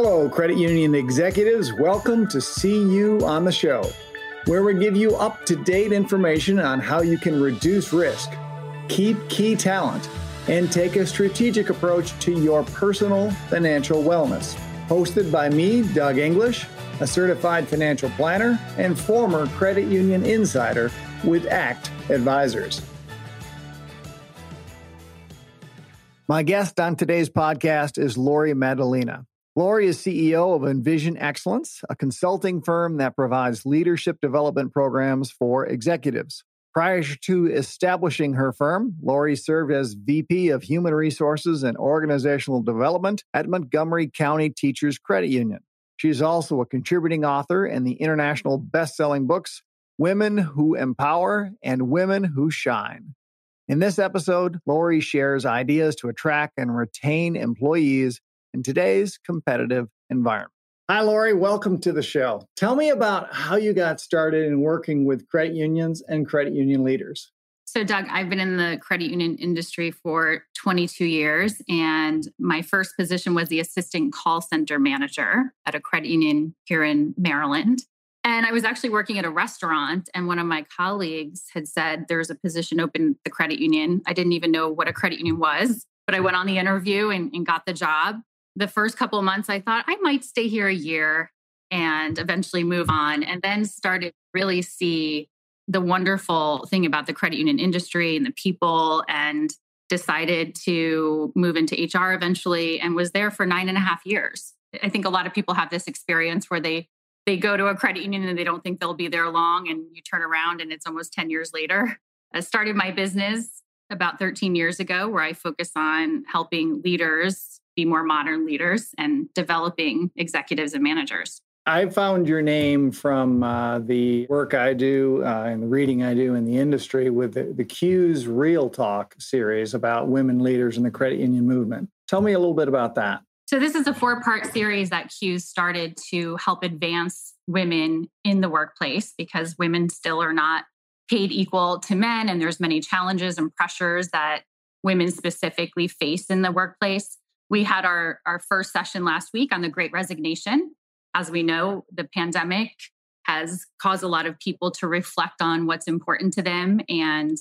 Hello, credit union executives. Welcome to See You on the Show, where we give you up to date information on how you can reduce risk, keep key talent, and take a strategic approach to your personal financial wellness. Hosted by me, Doug English, a certified financial planner and former credit union insider with ACT Advisors. My guest on today's podcast is Lori Maddalena. Lori is CEO of Envision Excellence, a consulting firm that provides leadership development programs for executives. Prior to establishing her firm, Lori served as VP of Human Resources and Organizational Development at Montgomery County Teachers Credit Union. She's also a contributing author in the international best-selling books Women Who Empower and Women Who Shine. In this episode, Lori shares ideas to attract and retain employees in today's competitive environment. Hi, Lori. Welcome to the show. Tell me about how you got started in working with credit unions and credit union leaders. So, Doug, I've been in the credit union industry for 22 years, and my first position was the assistant call center manager at a credit union here in Maryland. And I was actually working at a restaurant, and one of my colleagues had said there's a position open at the credit union. I didn't even know what a credit union was, but I hmm. went on the interview and, and got the job the first couple of months, I thought I might stay here a year and eventually move on. And then started really see the wonderful thing about the credit union industry and the people and decided to move into HR eventually and was there for nine and a half years. I think a lot of people have this experience where they they go to a credit union and they don't think they'll be there long and you turn around and it's almost 10 years later. I started my business about 13 years ago where I focus on helping leaders be more modern leaders and developing executives and managers. I found your name from uh, the work I do uh, and the reading I do in the industry with the, the CUES Real Talk series about women leaders in the credit union movement. Tell me a little bit about that. So, this is a four part series that CUES started to help advance women in the workplace because women still are not paid equal to men, and there's many challenges and pressures that women specifically face in the workplace. We had our, our first session last week on the great resignation. As we know, the pandemic has caused a lot of people to reflect on what's important to them and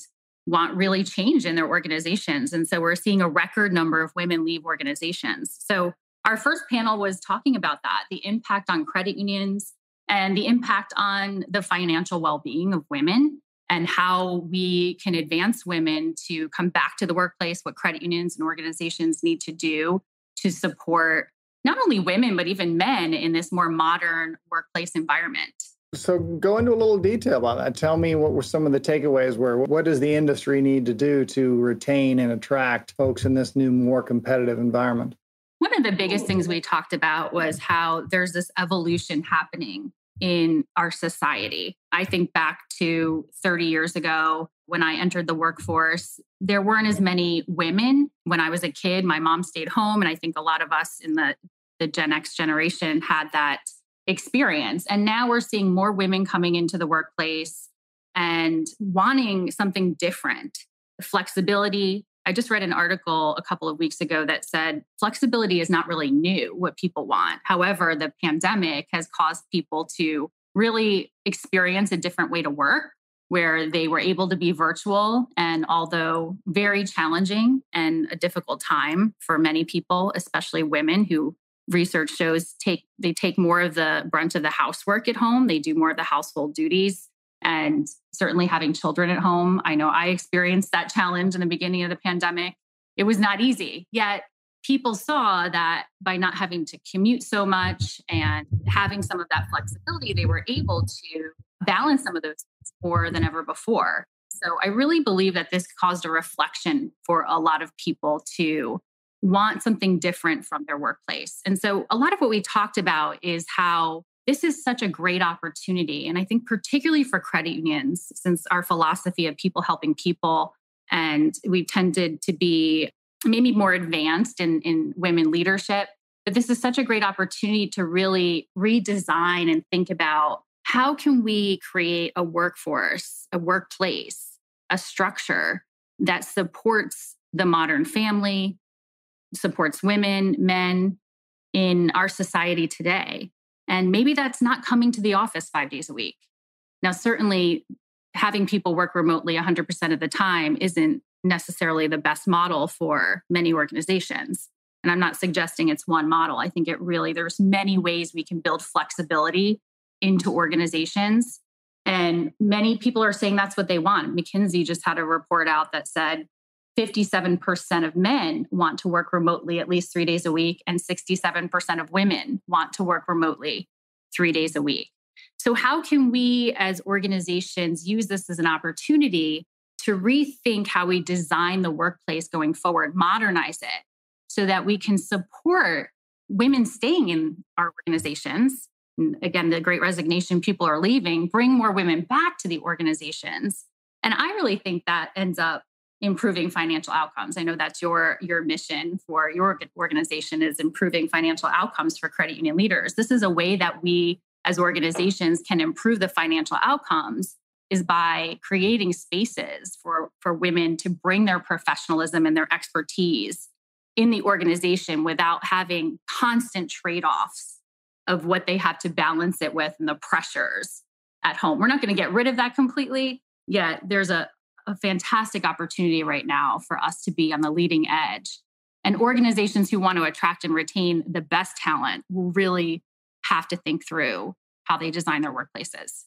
want really change in their organizations. And so we're seeing a record number of women leave organizations. So our first panel was talking about that the impact on credit unions and the impact on the financial well being of women and how we can advance women to come back to the workplace, what credit unions and organizations need to do to support not only women, but even men in this more modern workplace environment. So, go into a little detail about that. Tell me what were some of the takeaways were. What does the industry need to do to retain and attract folks in this new, more competitive environment? One of the biggest oh. things we talked about was how there's this evolution happening in our society. I think back to 30 years ago when I entered the workforce, there weren't as many women. When I was a kid, my mom stayed home. And I think a lot of us in the, the Gen X generation had that experience. And now we're seeing more women coming into the workplace and wanting something different flexibility, I just read an article a couple of weeks ago that said flexibility is not really new, what people want. However, the pandemic has caused people to really experience a different way to work where they were able to be virtual. And although very challenging and a difficult time for many people, especially women who research shows take they take more of the brunt of the housework at home they do more of the household duties and certainly having children at home, I know I experienced that challenge in the beginning of the pandemic. It was not easy. Yet people saw that by not having to commute so much and having some of that flexibility, they were able to balance some of those more than ever before. So I really believe that this caused a reflection for a lot of people to want something different from their workplace. And so a lot of what we talked about is how this is such a great opportunity. And I think, particularly for credit unions, since our philosophy of people helping people, and we've tended to be maybe more advanced in, in women leadership, but this is such a great opportunity to really redesign and think about how can we create a workforce, a workplace, a structure that supports the modern family, supports women, men, in our society today. And maybe that's not coming to the office five days a week. Now, certainly having people work remotely 100% of the time isn't necessarily the best model for many organizations. And I'm not suggesting it's one model. I think it really, there's many ways we can build flexibility into organizations. And many people are saying that's what they want. McKinsey just had a report out that said 57% of men want to work remotely at least three days a week, and 67% of women want to work remotely three days a week. So, how can we as organizations use this as an opportunity to rethink how we design the workplace going forward, modernize it so that we can support women staying in our organizations? And again, the great resignation, people are leaving, bring more women back to the organizations. And I really think that ends up improving financial outcomes. I know that's your your mission for your organization is improving financial outcomes for credit union leaders. This is a way that we as organizations can improve the financial outcomes is by creating spaces for for women to bring their professionalism and their expertise in the organization without having constant trade-offs of what they have to balance it with and the pressures at home. We're not going to get rid of that completely, yet there's a, a fantastic opportunity right now for us to be on the leading edge. And organizations who want to attract and retain the best talent will really have to think through how they design their workplaces.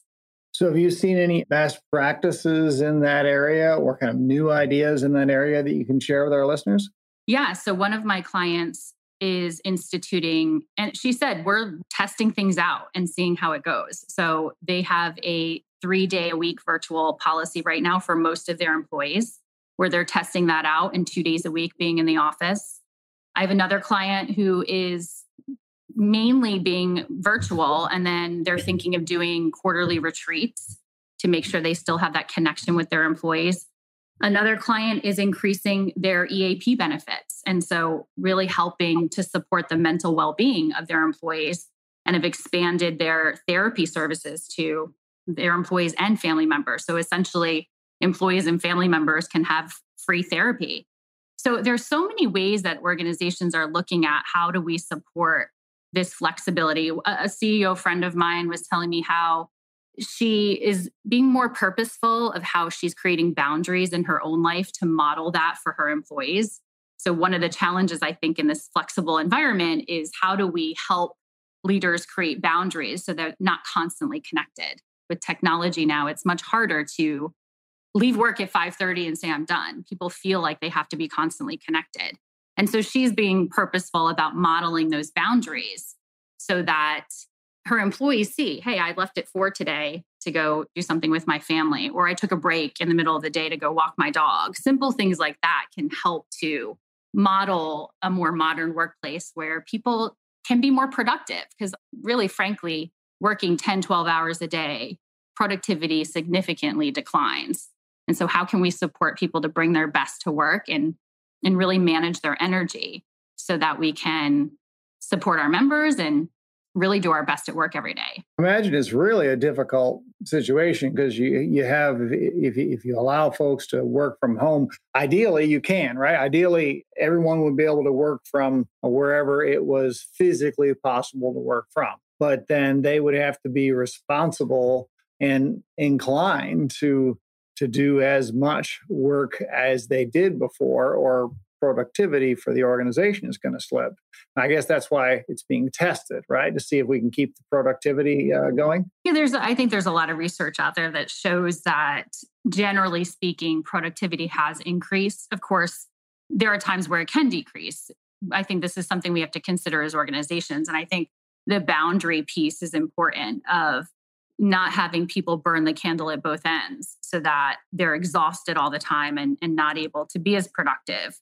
So, have you seen any best practices in that area or kind of new ideas in that area that you can share with our listeners? Yeah. So, one of my clients is instituting, and she said, we're testing things out and seeing how it goes. So, they have a three day a week virtual policy right now for most of their employees, where they're testing that out and two days a week being in the office. I have another client who is mainly being virtual. And then they're thinking of doing quarterly retreats to make sure they still have that connection with their employees. Another client is increasing their EAP benefits. And so, really helping to support the mental well being of their employees and have expanded their therapy services to their employees and family members. So, essentially, employees and family members can have free therapy. So, there's so many ways that organizations are looking at how do we support this flexibility. A CEO friend of mine was telling me how she is being more purposeful of how she's creating boundaries in her own life to model that for her employees. So, one of the challenges I think in this flexible environment is how do we help leaders create boundaries so they're not constantly connected? With technology now, it's much harder to leave work at 5:30 and say I'm done. People feel like they have to be constantly connected. And so she's being purposeful about modeling those boundaries so that her employees see, hey, I left at four today to go do something with my family, or I took a break in the middle of the day to go walk my dog. Simple things like that can help to model a more modern workplace where people can be more productive. Because really, frankly, working 10, 12 hours a day, productivity significantly declines. And so, how can we support people to bring their best to work and and really manage their energy so that we can support our members and really do our best at work every day. Imagine it's really a difficult situation because you you have if if you allow folks to work from home, ideally you can, right? Ideally, everyone would be able to work from wherever it was physically possible to work from. But then they would have to be responsible and inclined to to do as much work as they did before or productivity for the organization is going to slip. I guess that's why it's being tested, right? To see if we can keep the productivity uh, going. Yeah, there's, I think there's a lot of research out there that shows that generally speaking, productivity has increased. Of course, there are times where it can decrease. I think this is something we have to consider as organizations. And I think the boundary piece is important of not having people burn the candle at both ends so that they're exhausted all the time and, and not able to be as productive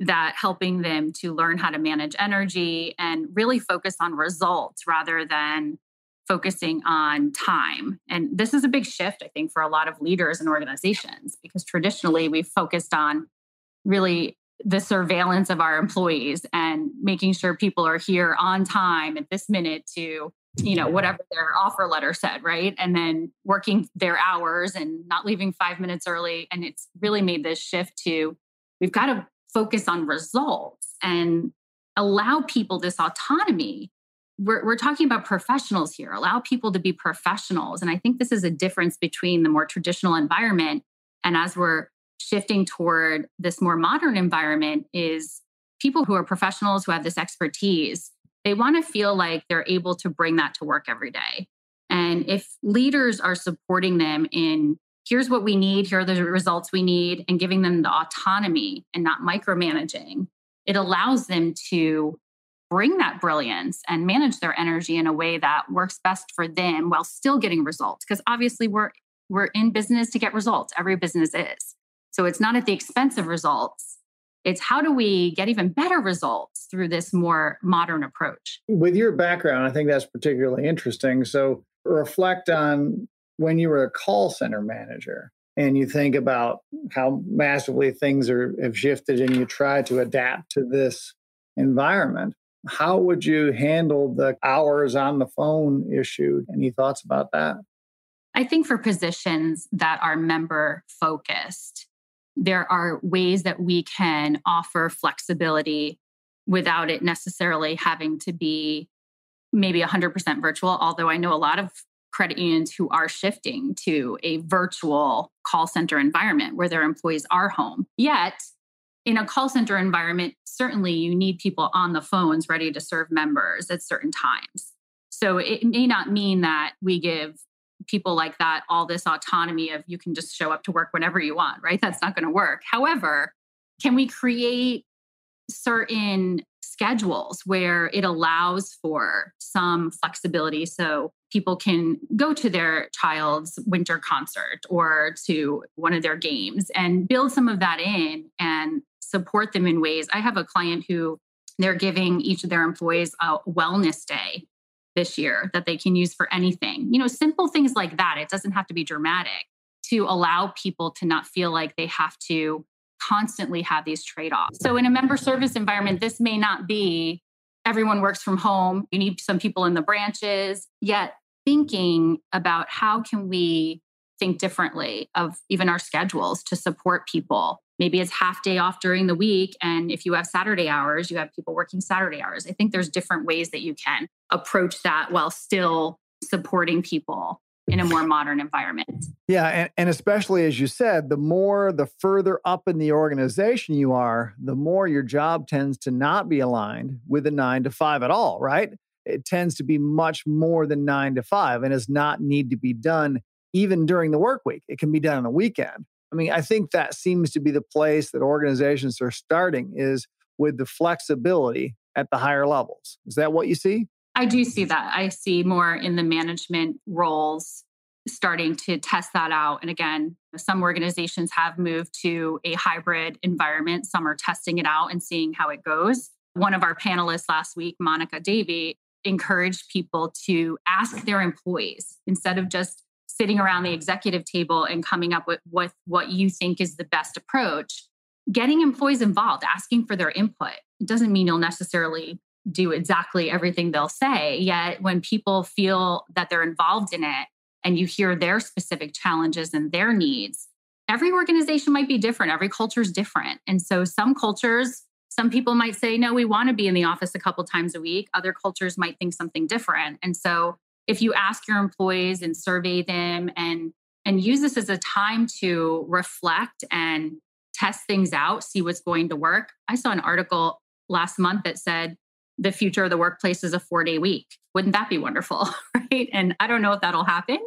that helping them to learn how to manage energy and really focus on results rather than focusing on time. And this is a big shift, I think, for a lot of leaders and organizations because traditionally we've focused on really the surveillance of our employees and making sure people are here on time at this minute to you know whatever their offer letter said right and then working their hours and not leaving 5 minutes early and it's really made this shift to we've got to focus on results and allow people this autonomy. We're, we're talking about professionals here, allow people to be professionals. And I think this is a difference between the more traditional environment and as we're shifting toward this more modern environment is people who are professionals who have this expertise they want to feel like they're able to bring that to work every day. And if leaders are supporting them in here's what we need here are the results we need and giving them the autonomy and not micromanaging it allows them to bring that brilliance and manage their energy in a way that works best for them while still getting results. Because obviously we're we're in business to get results every business is so it's not at the expense of results. It's how do we get even better results through this more modern approach? With your background, I think that's particularly interesting. So reflect on when you were a call center manager and you think about how massively things are have shifted and you try to adapt to this environment how would you handle the hours on the phone issue any thoughts about that i think for positions that are member focused there are ways that we can offer flexibility without it necessarily having to be maybe 100% virtual. Although I know a lot of credit unions who are shifting to a virtual call center environment where their employees are home. Yet, in a call center environment, certainly you need people on the phones ready to serve members at certain times. So it may not mean that we give people like that all this autonomy of you can just show up to work whenever you want, right? That's not going to work. However, can we create certain schedules where it allows for some flexibility so people can go to their child's winter concert or to one of their games and build some of that in and support them in ways. I have a client who they're giving each of their employees a wellness day this year that they can use for anything. You know, simple things like that. It doesn't have to be dramatic to allow people to not feel like they have to constantly have these trade offs. So, in a member service environment, this may not be everyone works from home. You need some people in the branches, yet thinking about how can we think differently of even our schedules to support people maybe it's half day off during the week and if you have saturday hours you have people working saturday hours i think there's different ways that you can approach that while still supporting people in a more mm. modern environment. Yeah and, and especially as you said the more the further up in the organization you are the more your job tends to not be aligned with a nine to five at all right? It tends to be much more than nine to five and does not need to be done even during the work week. It can be done on the weekend. I mean, I think that seems to be the place that organizations are starting is with the flexibility at the higher levels. Is that what you see? I do see that. I see more in the management roles starting to test that out. And again, some organizations have moved to a hybrid environment, some are testing it out and seeing how it goes. One of our panelists last week, Monica Davey, encouraged people to ask their employees instead of just sitting around the executive table and coming up with, with what you think is the best approach, getting employees involved, asking for their input. It doesn't mean you'll necessarily do exactly everything they'll say. Yet, when people feel that they're involved in it and you hear their specific challenges and their needs, every organization might be different. Every culture is different. And so, some cultures, some people might say, no, we want to be in the office a couple times a week. Other cultures might think something different. And so, if you ask your employees and survey them and and use this as a time to reflect and test things out, see what's going to work. I saw an article last month that said the future of the workplace is a four day week. Wouldn't that be wonderful? Right. And I don't know if that'll happen,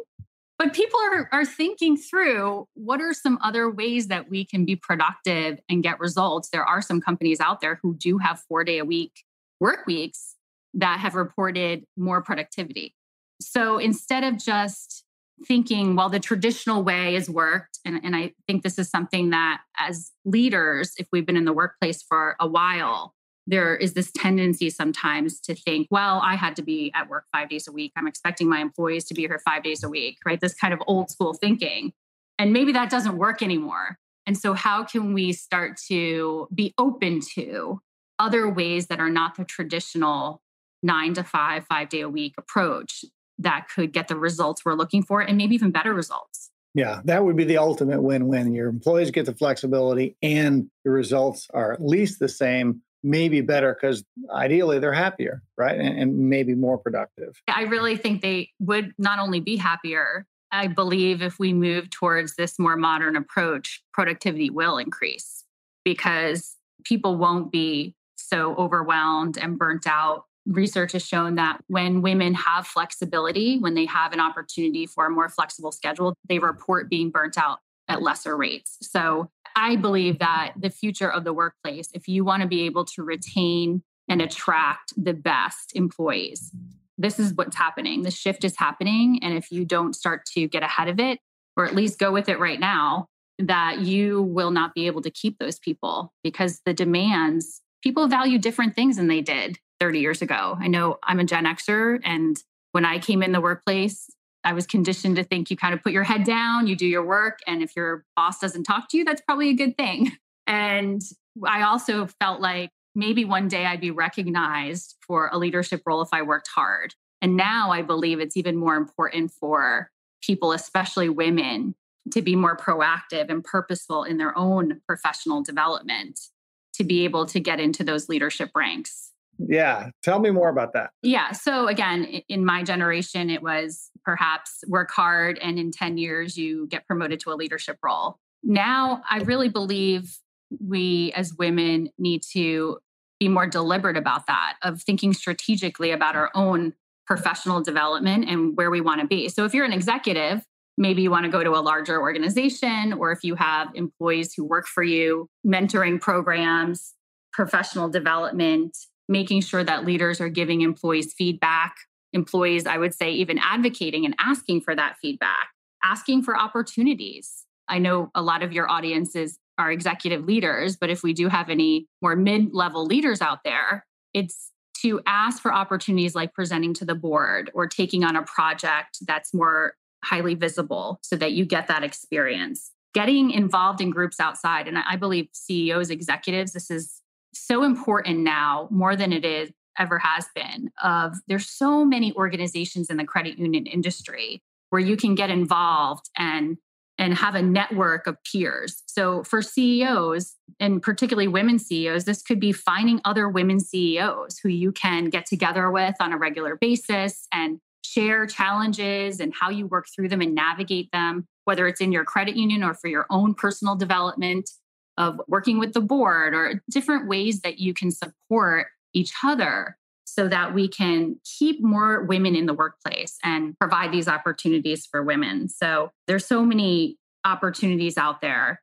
but people are, are thinking through what are some other ways that we can be productive and get results. There are some companies out there who do have four day a week work weeks that have reported more productivity. So instead of just thinking, well, the traditional way has worked, and, and I think this is something that as leaders, if we've been in the workplace for a while, there is this tendency sometimes to think, well, I had to be at work five days a week. I'm expecting my employees to be here five days a week, right? This kind of old school thinking. And maybe that doesn't work anymore. And so, how can we start to be open to other ways that are not the traditional nine to five, five day a week approach that could get the results we're looking for and maybe even better results. Yeah, that would be the ultimate win win. Your employees get the flexibility and the results are at least the same maybe better because ideally they're happier, right? And, and maybe more productive. I really think they would not only be happier, I believe if we move towards this more modern approach, productivity will increase because people won't be so overwhelmed and burnt out. Research has shown that when women have flexibility, when they have an opportunity for a more flexible schedule, they report being burnt out at lesser rates. So I believe that the future of the workplace, if you want to be able to retain and attract the best employees, this is what's happening. The shift is happening. And if you don't start to get ahead of it, or at least go with it right now, that you will not be able to keep those people because the demands, people value different things than they did 30 years ago. I know I'm a Gen Xer, and when I came in the workplace, I was conditioned to think you kind of put your head down, you do your work, and if your boss doesn't talk to you, that's probably a good thing. And I also felt like maybe one day I'd be recognized for a leadership role if I worked hard. And now I believe it's even more important for people, especially women, to be more proactive and purposeful in their own professional development to be able to get into those leadership ranks. Yeah. Tell me more about that. Yeah. So, again, in my generation, it was perhaps work hard and in 10 years you get promoted to a leadership role. Now, I really believe we as women need to be more deliberate about that, of thinking strategically about our own professional development and where we want to be. So, if you're an executive, maybe you want to go to a larger organization, or if you have employees who work for you, mentoring programs, professional development, making sure that leaders are giving employees feedback, employees, I would say, even advocating and asking for that feedback, asking for opportunities. I know a lot of your audiences are executive leaders, but if we do have any more mid level leaders out there, it's to ask for opportunities like presenting to the board or taking on a project that's more highly visible so that you get that experience. Getting involved in groups outside. And I believe CEOs, executives, this is so important now more than it is ever has been of there's so many organizations in the credit union industry where you can get involved and and have a network of peers. So for CEOs and particularly women CEOs, this could be finding other women CEOs who you can get together with on a regular basis and share challenges and how you work through them and navigate them, whether it's in your credit union or for your own personal development of working with the board or different ways that you can support each other so that we can keep more women in the workplace and provide these opportunities for women. So there's so many opportunities out there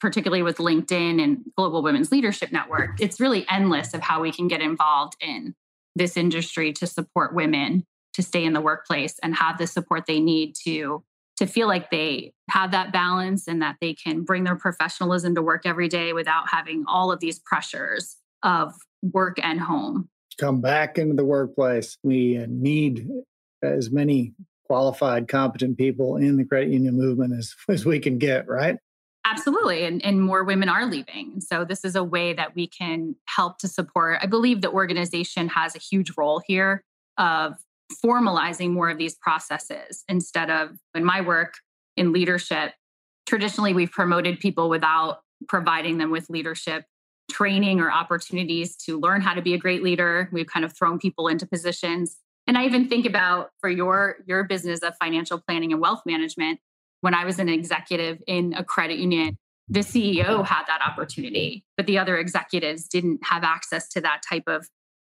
particularly with LinkedIn and Global Women's Leadership Network, it's really endless of how we can get involved in this industry to support women to stay in the workplace and have the support they need to to feel like they have that balance and that they can bring their professionalism to work every day without having all of these pressures of work and home. Come back into the workplace. We uh, need as many qualified, competent people in the credit union movement as, as we can get, right? Absolutely. And, and more women are leaving. So, this is a way that we can help to support. I believe the organization has a huge role here of formalizing more of these processes instead of in my work in leadership. Traditionally, we've promoted people without providing them with leadership training or opportunities to learn how to be a great leader. We've kind of thrown people into positions. And I even think about for your your business of financial planning and wealth management, when I was an executive in a credit union, the CEO had that opportunity, but the other executives didn't have access to that type of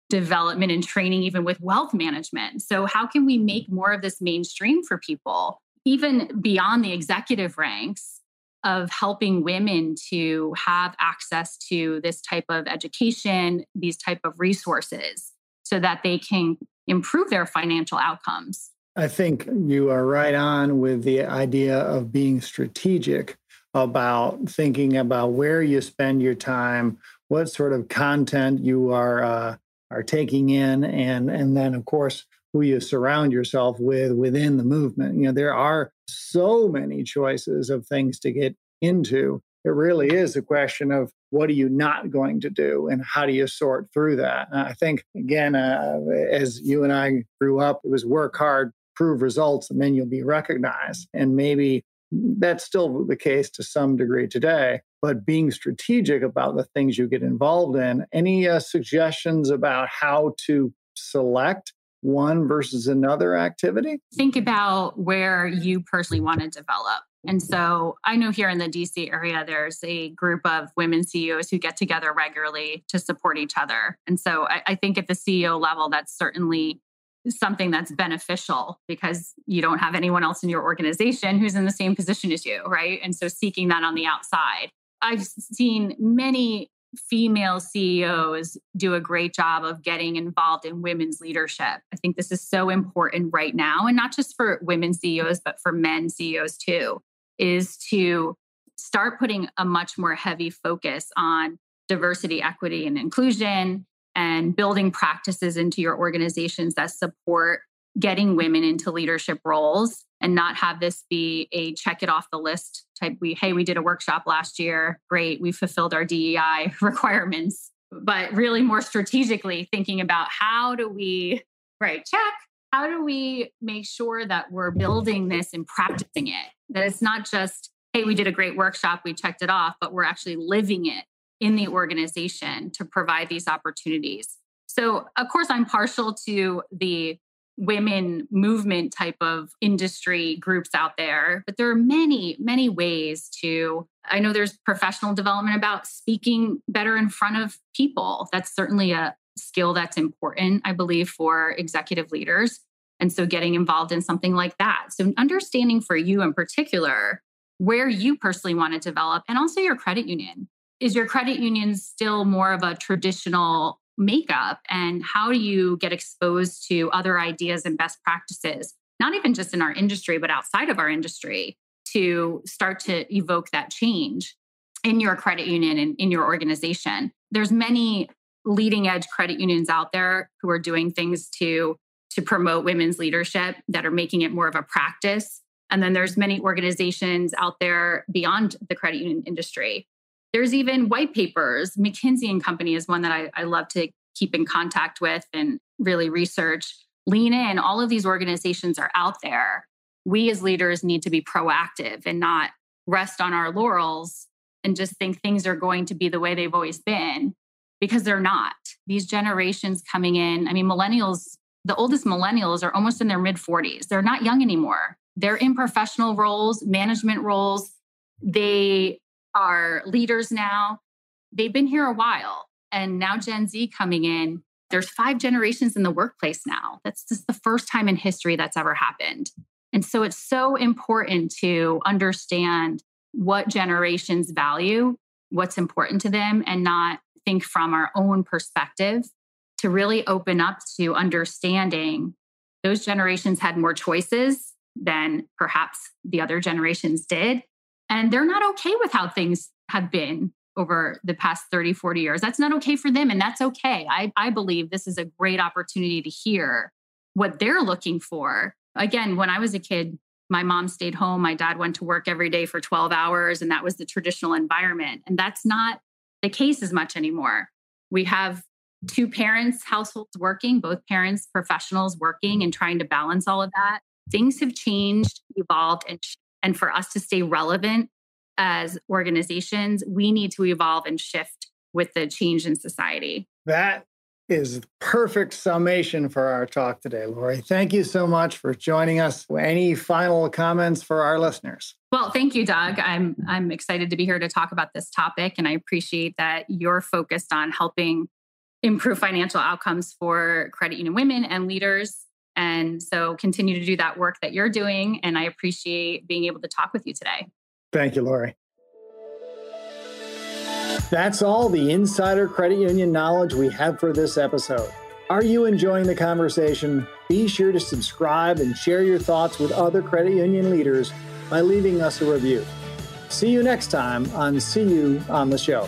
development and training, even with wealth management. So, how can we make more of this mainstream for people, even beyond the executive ranks? Of helping women to have access to this type of education, these type of resources, so that they can improve their financial outcomes. I think you are right on with the idea of being strategic about thinking about where you spend your time, what sort of content you are uh, are taking in and and then of course who you surround yourself with within the movement. You know there are so many choices of things to get into. It really is a question of what are you not going to do and how do you sort through that? And i think again uh, as you and i grew up it was work hard prove results and then you'll be recognized. And maybe That's still the case to some degree today, but being strategic about the things you get involved in. Any uh, suggestions about how to select one versus another activity? Think about where you personally want to develop. And so I know here in the DC area, there's a group of women CEOs who get together regularly to support each other. And so I, I, think at the CEO level, that's certainly something that's beneficial because you don't have anyone else in your organization who's in the same position as you, right? And so seeking that on the outside. I've seen many female CEOs do a great job of getting involved in women's leadership. I think this is so important right now, and not just for women CEOs, but for men CEOs too, is to start putting a much more heavy focus on diversity, equity, and inclusion and building practices into your organizations that support getting women into leadership roles and not have this be a check it off the list type we hey we did a workshop last year. Great. We fulfilled our DEI requirements. But really more strategically thinking about how do we right check how do we make sure that we're building this and practicing it? That it's not just hey we did a great workshop we checked it off but we're actually living it in the organization to provide these opportunities. So of course i'm partial to the women movement type of industry groups out there but there are many many ways to i know there's professional development about speaking better in front of people. That's certainly a skill that's important i believe for executive leaders. And so getting involved in something like that. So understanding for you in particular where you personally want to develop and also your credit union. Is your credit union still more of a traditional makeup and how do you get exposed to other ideas and best practices not even just in our industry but outside of our industry to start to evoke that change in your credit union and in your organization? There's many leading edge credit unions out there who are doing things to to promote women's leadership that are making it more of a practice. And then there's many organizations out there beyond the credit union industry there's even white papers. McKinsey and Company is one that I, I love to keep in contact with and really research. Lean in. All of these organizations are out there. We as leaders need to be proactive and not rest on our laurels and just think things are going to be the way they've always been because they're not. These generations coming in, I mean, millennials, the oldest millennials are almost in their mid 40s. They're not young anymore. They're in professional roles, management roles. They are leaders now. They've been here a while. And now Gen Z coming in, there's five generations in the workplace now. That's just the first time in history that's ever happened. And so it's so important to understand what generations value, what's important to them, and not think from our own perspective to really open up to understanding those generations had more choices than perhaps the other generations did. And they're not okay with how things have been over the past 30, 40 years. That's not okay for them. And that's okay. I, I believe this is a great opportunity to hear what they're looking for. Again, when I was a kid, my mom stayed home. My dad went to work every day for 12 hours, and that was the traditional environment. And that's not the case as much anymore. We have two parents, households working, both parents, professionals working and trying to balance all of that. Things have changed, evolved, and and for us to stay relevant as organizations, we need to evolve and shift with the change in society. That is perfect summation for our talk today, Lori. Thank you so much for joining us. Any final comments for our listeners? Well, thank you, Doug. I'm I'm excited to be here to talk about this topic, and I appreciate that you're focused on helping improve financial outcomes for credit union women and leaders and so continue to do that work that you're doing. And I appreciate being able to talk with you today. Thank you, Lori. That's all the insider credit union knowledge we have for this episode. Are you enjoying the conversation? Be sure to subscribe and share your thoughts with other credit union leaders by leaving us a review. See you next time on See You on the Show.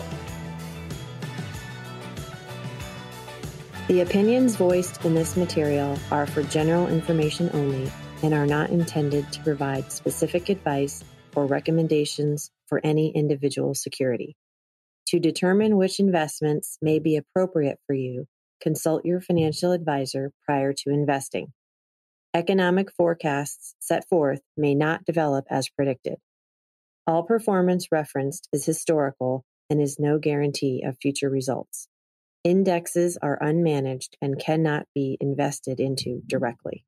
The opinions voiced in this material are for general information only and are not intended to provide specific advice or recommendations for any individual security. To determine which investments may be appropriate for you, consult your financial advisor prior to investing. Economic forecasts set forth may not develop as predicted. All performance referenced is historical and is no guarantee of future results. Indexes are unmanaged and cannot be invested into directly.